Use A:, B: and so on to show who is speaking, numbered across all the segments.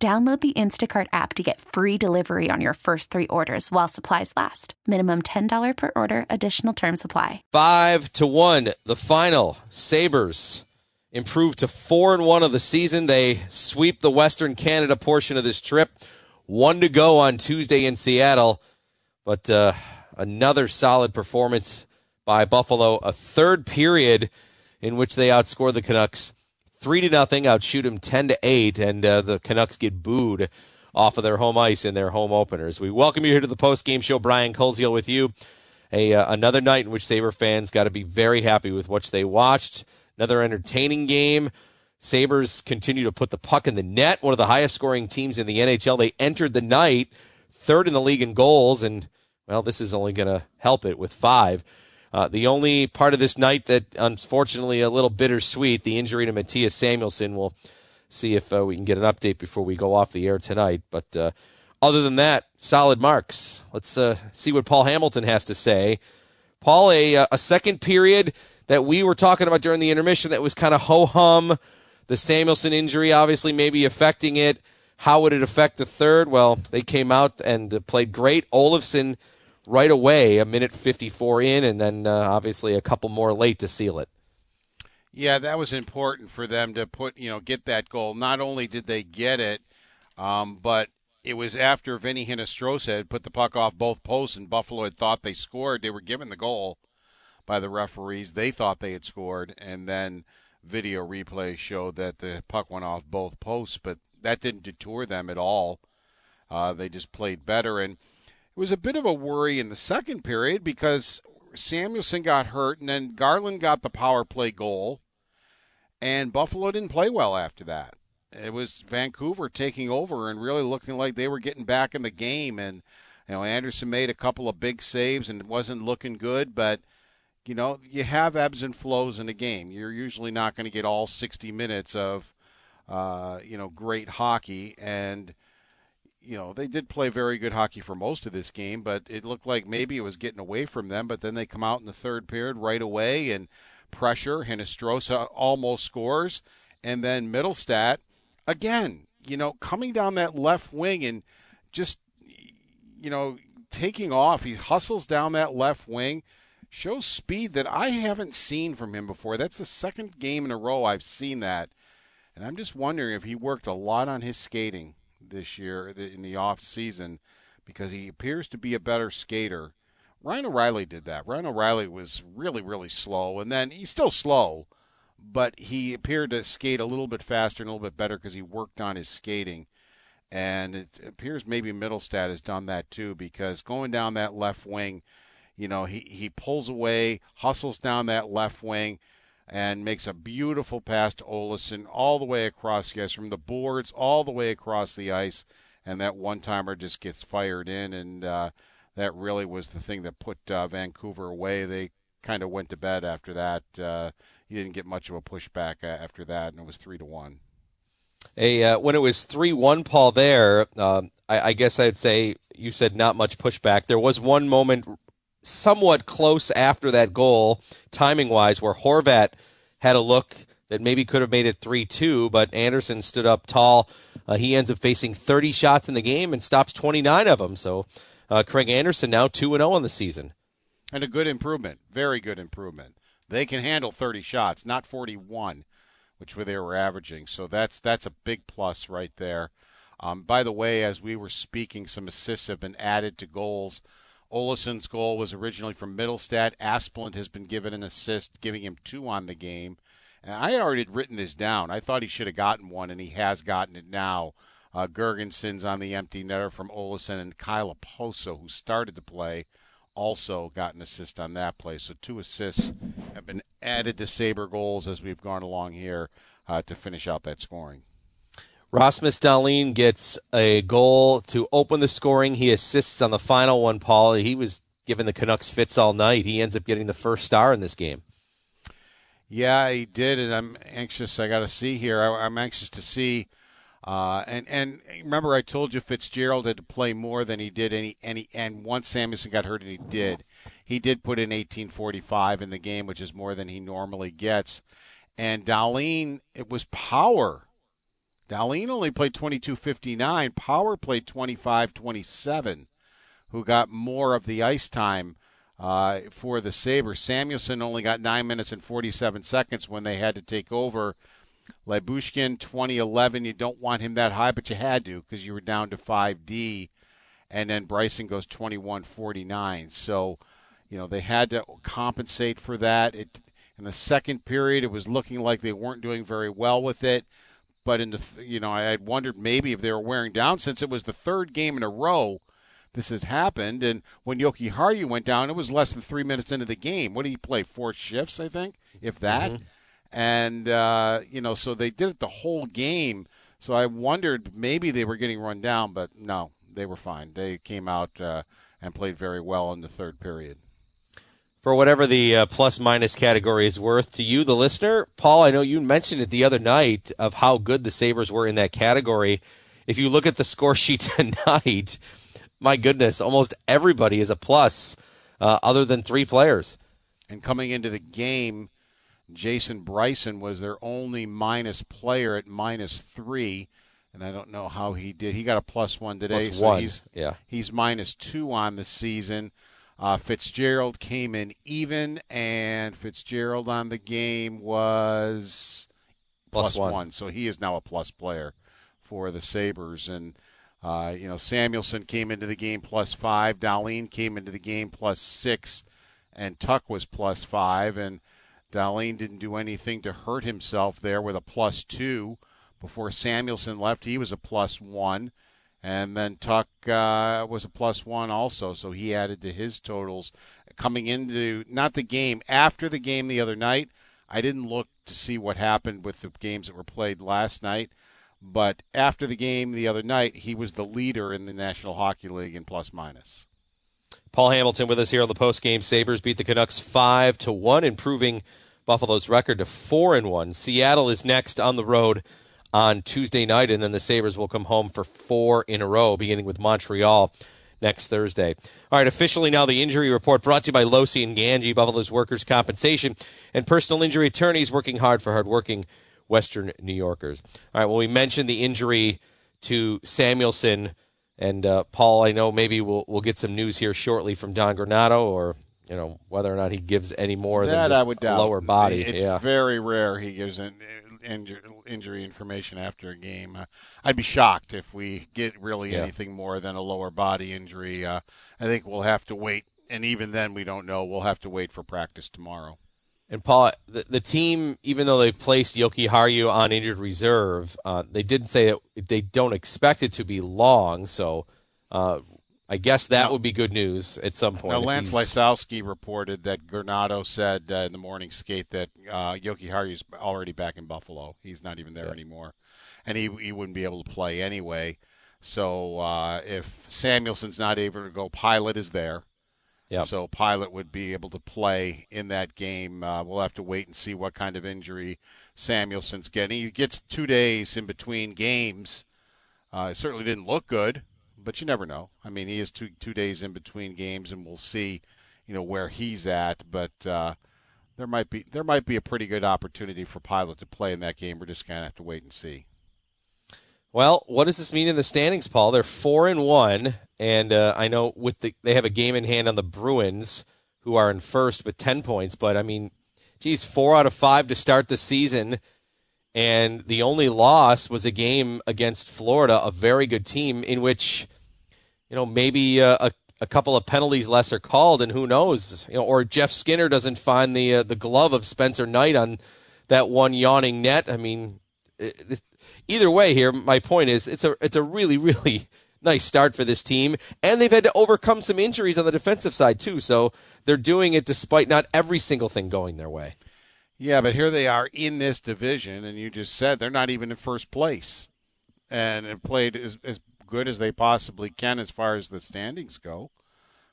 A: Download the Instacart app to get free delivery on your first three orders while supplies last. Minimum $10 per order, additional term supply.
B: Five to one, the final. Sabres improve to four and one of the season. They sweep the Western Canada portion of this trip. One to go on Tuesday in Seattle. But uh, another solid performance by Buffalo. A third period in which they outscore the Canucks three to nothing, outshoot them ten to eight, and uh, the Canucks get booed off of their home ice in their home openers. We welcome you here to the post game show. Brian Koziel with you. A uh, another night in which Sabre fans got to be very happy with what they watched. Another entertaining game. Sabres continue to put the puck in the net. One of the highest scoring teams in the NHL. They entered the night third in the league in goals, and well, this is only going to help it with five. Uh, the only part of this night that, unfortunately, a little bittersweet, the injury to Mattias Samuelsson. We'll see if uh, we can get an update before we go off the air tonight. But uh, other than that, solid marks. Let's uh, see what Paul Hamilton has to say. Paul, a, uh, a second period that we were talking about during the intermission that was kind of ho hum. The Samuelsson injury obviously maybe affecting it. How would it affect the third? Well, they came out and played great. Olofsson right away, a minute 54 in, and then uh, obviously a couple more late to seal it.
C: Yeah, that was important for them to put, you know, get that goal. Not only did they get it, um, but it was after Vinny Hinostroza had put the puck off both posts, and Buffalo had thought they scored. They were given the goal by the referees. They thought they had scored, and then video replay showed that the puck went off both posts, but that didn't deter them at all. Uh, they just played better, and it was a bit of a worry in the second period because Samuelsson got hurt and then Garland got the power play goal, and Buffalo didn't play well after that. It was Vancouver taking over and really looking like they were getting back in the game. And you know, Anderson made a couple of big saves and it wasn't looking good, but you know, you have ebbs and flows in a game. You're usually not going to get all 60 minutes of, uh, you know, great hockey. And you know, they did play very good hockey for most of this game, but it looked like maybe it was getting away from them. But then they come out in the third period right away and pressure. Hinostroza almost scores. And then Mittelstadt, again, you know, coming down that left wing and just, you know, taking off. He hustles down that left wing, shows speed that I haven't seen from him before. That's the second game in a row I've seen that. And I'm just wondering if he worked a lot on his skating this year in the off season because he appears to be a better skater. Ryan O'Reilly did that. Ryan O'Reilly was really, really slow, and then he's still slow, but he appeared to skate a little bit faster and a little bit better because he worked on his skating. And it appears maybe Mittelstadt has done that too because going down that left wing, you know, he, he pulls away, hustles down that left wing, and makes a beautiful pass to Olofsson all the way across ice, from the boards all the way across the ice, and that one timer just gets fired in, and uh, that really was the thing that put uh, Vancouver away. They kind of went to bed after that. Uh, you didn't get much of a pushback uh, after that, and it was three to one.
B: A uh, when it was three one, Paul. There, um, I, I guess I'd say you said not much pushback. There was one moment somewhat close after that goal, timing wise, where Horvat had a look that maybe could have made it 3 2, but Anderson stood up tall. Uh, he ends up facing 30 shots in the game and stops 29 of them. So uh, Craig Anderson now 2 0 on the season.
C: And a good improvement. Very good improvement. They can handle 30 shots, not 41, which they were averaging. So that's that's a big plus right there. Um, by the way, as we were speaking, some assists have been added to goals Olofsson's goal was originally from Mittelstadt. Asplund has been given an assist, giving him two on the game. And I already had written this down. I thought he should have gotten one, and he has gotten it now. Uh, Girgensons on the empty netter from Olofsson and Kyle Okposo, who started to play, also got an assist on that play. So two assists have been added to Sabre goals as we've gone along here uh, to finish out that scoring.
B: Rasmus Dahlin gets a goal to open the scoring. He assists on the final one, Paul. He was giving the Canucks fits all night. He ends up getting the first star in this game.
C: Yeah, he did, and I'm anxious. I got to see here. I, am anxious to see. Uh, and and remember, I told you Fitzgerald had to play more than he did, and he, and, once Samuelsson got hurt, and he did, he did put in 1845 in the game, which is more than he normally gets. And Dahlin, it was power. Dahlin only played 22.59. Power played 25.27, who got more of the ice time uh, for the Sabres. Samuelsson only got 9 minutes and 47 seconds when they had to take over. Lyubushkin, 2011, you don't want him that high, but you had to because you were down to 5D. And then Bryson goes 21.49. So, you know, they had to compensate for that. It, in the second period, it was looking like they weren't doing very well with it. But in the, you know, I had wondered maybe if they were wearing down since it was the third game in a row this has happened. And when Jokiharju went down, it was less than three minutes into the game. What did he play? Four shifts, I think, if that. Mm-hmm. And uh, you know, so they did it the whole game. So I wondered maybe they were getting run down, but no, they were fine. They came out uh, and played very well in the third period.
B: For whatever the uh, plus minus category is worth to you, the listener, Paul, I know you mentioned it the other night of how good the Sabres were in that category. If you look at the score sheet tonight, my goodness, almost everybody is a plus, uh, other than three players.
C: And coming into the game, Jason Bryson was their only minus player at minus three, and I don't know how he did. He got a plus one today,
B: plus
C: so
B: one.
C: he's
B: yeah
C: he's minus two on the season. Uh, Fitzgerald came in even, and Fitzgerald on the game was
B: plus, plus one.
C: one. So he is now a plus player for the Sabres. And uh, you know, Samuelsson came into the game plus five. Dahlin came into the game plus six, and Tuch was plus five. And Dahlin didn't do anything to hurt himself there with a plus two. Before Samuelsson left, he was a plus one. And then Tuch uh, was a plus one also, so he added to his totals. Coming into not the game, after the game the other night, I didn't look to see what happened with the games that were played last night. But after the game the other night, he was the leader in the National Hockey League in plus minus.
B: Paul Hamilton with us here on the post game. Sabres beat the Canucks five to one, improving Buffalo's record to four and one. Seattle is next on the road on Tuesday night, and then the Sabres will come home for four in a row, beginning with Montreal next Thursday. All right, officially now the injury report brought to you by Losi and Gangi, Buffalo's workers' compensation and personal injury attorneys working hard for hardworking Western New Yorkers. All right, well, we mentioned the injury to Samuelsson. And uh, Paul, I know maybe we'll we'll get some news here shortly from Don Granato, or you know whether or not he gives any more
C: that
B: than
C: I would doubt.
B: lower body.
C: It's
B: yeah.
C: very rare he gives an injury information after a game. Uh, I'd be shocked if we get really
B: Yeah.
C: anything more than a lower body injury. Uh, I think we'll have to wait, and even then we don't know. We'll have to wait for practice tomorrow.
B: And Paul, the, the team, even though they placed Jokiharju on injured reserve, uh, they did say that they don't expect it to be long. So uh, I guess that
C: No.
B: would be good news at some point.
C: Now, Lance Lysowski reported that Granato said uh, in the morning skate that uh, Jokiharju's already back in Buffalo. He's not even there
B: Yeah.
C: anymore, and he he wouldn't be able to play anyway. So uh, if Samuelsson's not able to go, Pilut is there.
B: Yep.
C: So Pilut would be able to play in that game. Uh, we'll have to wait and see what kind of injury Samuelsson's getting. He gets two days in between games. Uh, it certainly didn't look good, but you never know. I mean, he is two two days in between games, and we'll see, you know, where he's at. But uh, there might be there might be a pretty good opportunity for Pilut to play in that game. We're just gonna have to wait and see.
B: Well, what does this mean in the standings, Paul? They're four and one, and uh, I know with the they have a game in hand on the Bruins, who are in first with ten points. But I mean, geez, four out of five to start the season, and the only loss was a game against Florida, a very good team in which, you know, maybe uh, a a couple of penalties less are called, and who knows, you know, or Jeff Skinner doesn't find the uh, the glove of Spencer Knight on that one yawning net. I mean. It, it, either way, here my point is it's a it's a really really nice start for this team, and they've had to overcome some injuries on the defensive side too. So they're doing it despite not every single thing going their way.
C: Yeah, but here they are in this division, and you just said they're not even in first place, and have played as, as good as they possibly can as far as the standings go.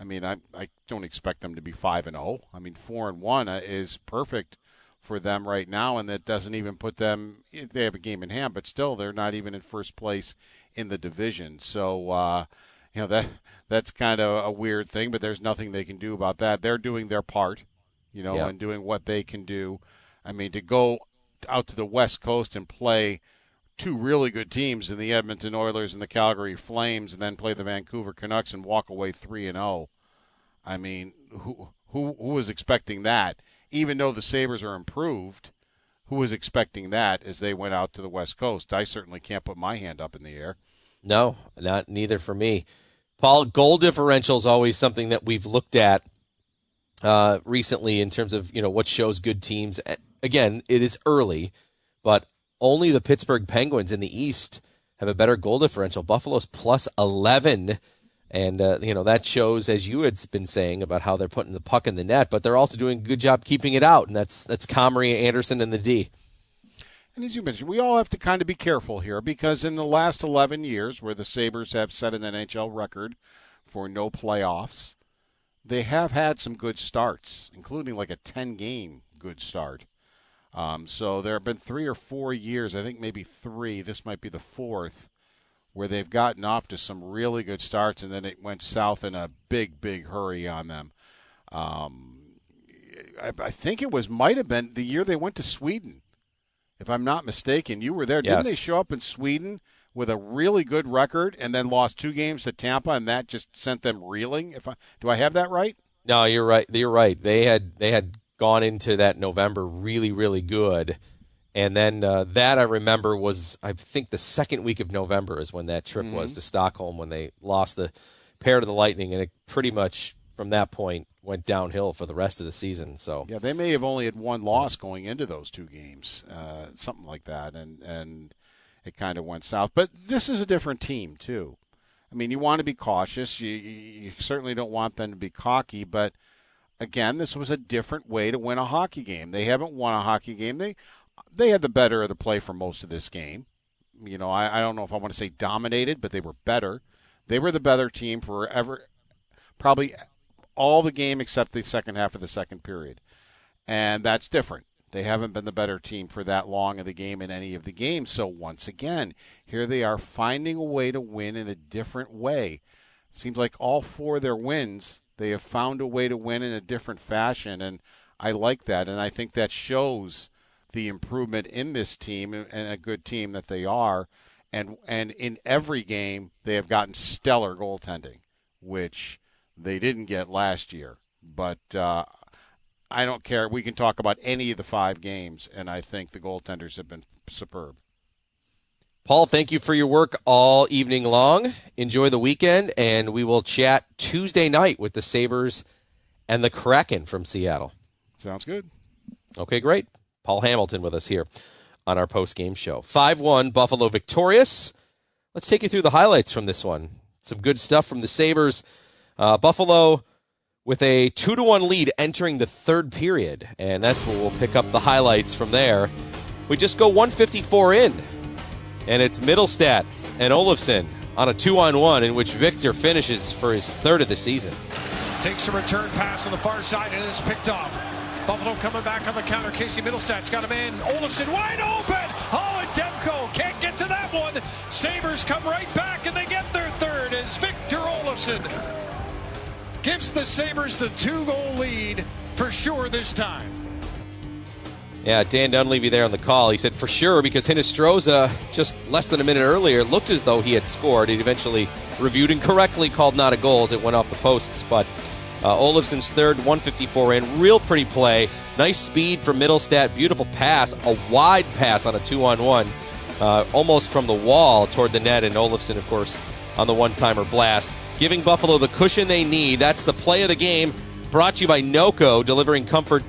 C: I mean, I I don't expect them to be five and zero. I mean, four and one uh, is perfect for them right now, and that doesn't even put them. They have a game in hand, but still, they're not even in first place in the division. So, uh, you know that that's kind of a weird thing, but there's nothing they can do about that. They're doing their part, you know,
B: Yeah.
C: and doing what they can do. I mean, to go out to the West Coast and play two really good teams in the Edmonton Oilers and the Calgary Flames, and then play the Vancouver Canucks and walk away three and zero. I mean, who who who was expecting that? Even though the Sabres are improved, who was expecting that as they went out to the West Coast? I certainly can't put my hand up in the air.
B: No, not neither for me. Paul, goal differential is always something that we've looked at uh, recently in terms of you know what shows good teams. Again, it is early, but only the Pittsburgh Penguins in the East have a better goal differential. Buffalo's plus eleven, and uh, you know that shows, as you had been saying, about how they're putting the puck in the net, but they're also doing a good job keeping it out, and that's that's Comrie, Anderson, and the D.
C: And as you mentioned, we all have to kind of be careful here because in the last 11 years, where the Sabres have set an NHL record for no playoffs, they have had some good starts, including like a 10 game good start. Um, so there have been three or four years, I think maybe three, this might be the fourth, where they've gotten off to some really good starts and then it went south in a big, big hurry on them. Um, I, I think it was, might have been the year they went to Sweden if I'm not mistaken. You were there. Didn't they show up in Sweden with a really good record and then lost two games to Tampa, and that just sent them reeling? If I do, I have that right?
B: No, you're right. You're right. They had they had gone into that November really really good, and then uh, that I remember was I think the second week of November is when that trip was to Stockholm when they lost the pair to the Lightning, and it pretty much from that point went downhill for the rest of the season. So
C: Yeah, they may have only had one loss going into those two games, uh, something like that, and and it kind of went south. But this is a different team too. I mean, you want to be cautious. You you certainly don't want them to be cocky, but again, this was a different way to win a hockey game. They haven't won a hockey game. They they had the better of the play for most of this game. You know, I, I don't know if I want to say dominated, but they were better. They were the better team for ever, probably all the game except the second half of the second period, and that's different. They haven't been the better team for that long of the game in any of the games. So once again, here they are finding a way to win in a different way. It seems like all four of their wins, they have found a way to win in a different fashion, and I like that, and I think that shows the improvement in this team and a good team that they are. And and in every game they have gotten stellar goaltending, which they didn't get last year. But uh, I don't care. We can talk about any of the five games, and I think the goaltenders have been superb.
B: Paul, thank you for your work all evening long. Enjoy the weekend, and we will chat Tuesday night with the Sabres and the Kraken from Seattle.
C: Sounds good.
B: Okay, great. Paul Hamilton with us here on our post game show. 5 1 Buffalo victorious. Let's take you through the highlights from this one. Some good stuff from the Sabres. Uh, Buffalo with a 2 to 1 lead entering the third period, and that's where we'll pick up the highlights from there. We just go 154 in, and it's Mittelstadt and Olofsson on a 2 on 1 in which Victor finishes for his third of the season.
D: Takes a return pass on the far side and is picked off. Buffalo coming back on the counter. Casey Mittelstadt's got a man. Olofsson wide open. Oh, and Demko can't get to that one. Sabres come right back and they get their third as Victor Olofsson gives the Sabres the two goal lead for sure this time.
B: Yeah, Dan Dunleavy there on the call. He said for sure because Hinostroza just less than a minute earlier looked as though he had scored. He eventually reviewed incorrectly, called not a goal as it went off the posts. But uh, Olofsson's third, 154 in, real pretty play, nice speed from Mittelstadt, beautiful pass, a wide pass on a two-on-one, uh, almost from the wall toward the net, and Olafson, of course, on the one-timer blast, giving Buffalo the cushion they need. That's the play of the game. Brought to you by NOCO, delivering comfort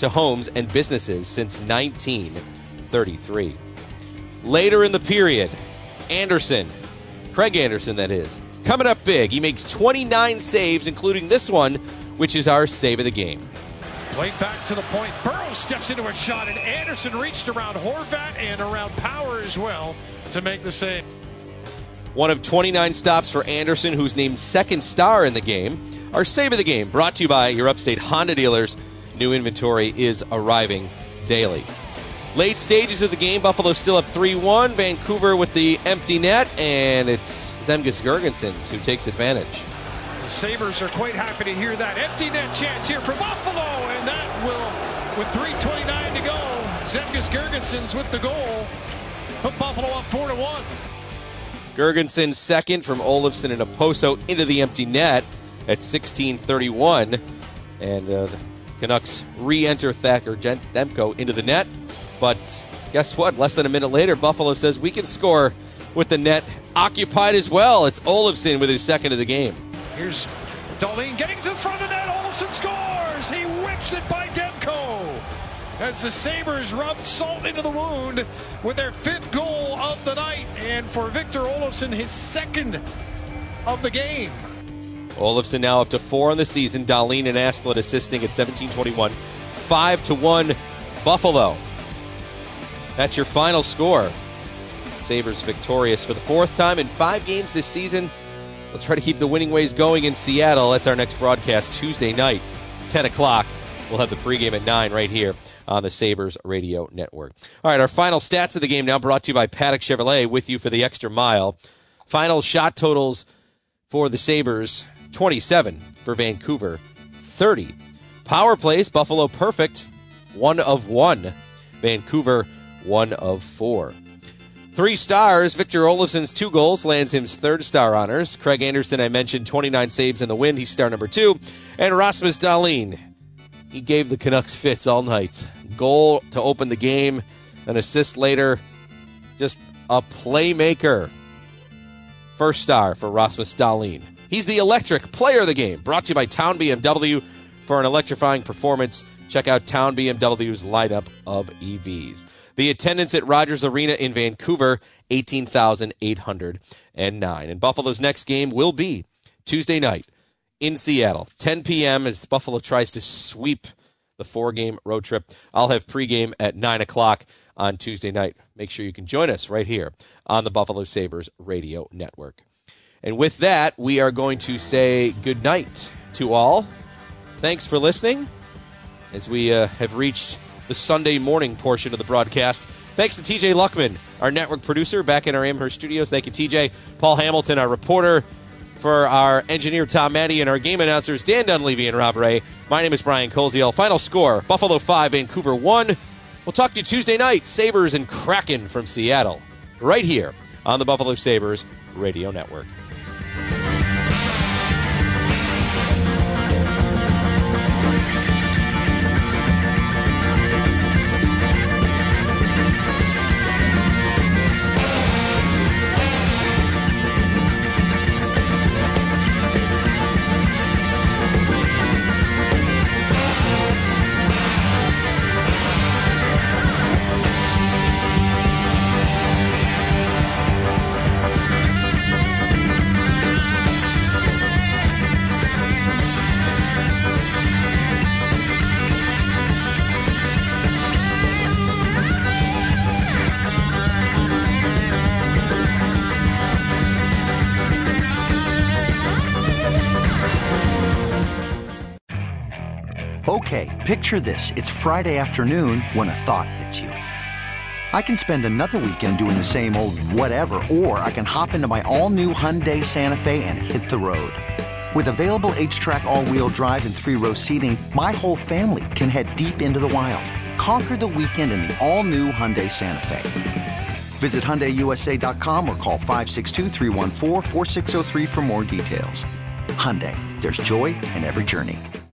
B: to homes and businesses since 1933. Later in the period, Anderson, Craig Anderson, that is, coming up big. He makes 29 saves, including this one, which is our save of the game.
D: Played back to the point. Burroughs steps into a shot, and Anderson reached around Horvat and around Power as well to make the save.
B: One of 29 stops for Anderson, who's named second star in the game. Our save of the game brought to you by your upstate Honda dealers. New inventory is arriving daily. Late stages of the game, Buffalo still up 3 1. Vancouver with the empty net, and it's Zemgus Girgensons who takes advantage.
D: The Sabres are quite happy to hear that. Empty net chance here for Buffalo, and that will, with 3.29 to go, Zemgus Girgensons with the goal. Put Buffalo up 4 to 1.
B: Girgensons second from Olofsson and Okposo into the empty net at 16:31, and uh, Canucks re-enter Thatcher Demko into the net. But guess what? Less than a minute later, Buffalo says we can score with the net occupied as well. It's Olofsson with his second of the game.
D: Here's Dahlin getting to the front of the net. Olofsson scores. He whips it by Demko. As the Sabres rub salt into the wound with their fifth goal of the night. And for Victor Olofsson, his second of the game.
B: Olofsson now up to four on the season. Dahlin and Asplund assisting at 17-21. Five to one, Buffalo. That's your final score. Sabres victorious for the fourth time in five games this season. We'll try to keep the winning ways going in Seattle. That's our next broadcast Tuesday night, 10 o'clock. We'll have the pregame at 9 right here on the Sabres Radio Network. All right, our final stats of the game now brought to you by Paddock Chevrolet with you for the extra mile. Final shot totals for the Sabres 27 for Vancouver, 30. Power plays, Buffalo perfect, one of one. Vancouver, one of four. Three stars. Victor Olofsson's two goals lands him third star honors. Craig Anderson, I mentioned, 29 saves in the win. He's star number two. And Rasmus Dahlin, he gave the Canucks fits all night. Goal to open the game, an assist later. Just a playmaker. First star for Rasmus Dahlin. He's the electric player of the game. Brought to you by Town BMW for an electrifying performance. Check out Town BMW's lineup of EVs. The attendance at Rogers Arena in Vancouver, 18,809. And Buffalo's next game will be Tuesday night in Seattle, 10 p.m. as Buffalo tries to sweep the four game road trip. I'll have pregame at 9 o'clock on Tuesday night. Make sure you can join us right here on the Buffalo Sabres Radio Network. And with that, we are going to say good night to all. Thanks for listening as we uh, have reached the Sunday morning portion of the broadcast. Thanks to TJ Luckman, our network producer, back in our Amherst studios. Thank you, TJ. Paul Hamilton, our reporter. For our engineer, Tom Maddy, and our game announcers, Dan Dunleavy and Rob Ray. My name is Brian Koziel. Final score Buffalo 5, Vancouver 1. We'll talk to you Tuesday night, Sabres and Kraken from Seattle, right here on the Buffalo Sabres Radio Network.
E: Picture this. It's Friday afternoon when a thought hits you. I can spend another weekend doing the same old whatever, or I can hop into my all new Hyundai Santa Fe and hit the road. With available HTRAC, all wheel drive, and three row seating, my whole family can head deep into the wild. Conquer the weekend in the all new Hyundai Santa Fe. Visit HyundaiUSA.com or call 562-314-4603 for more details. Hyundai, there's joy in every journey.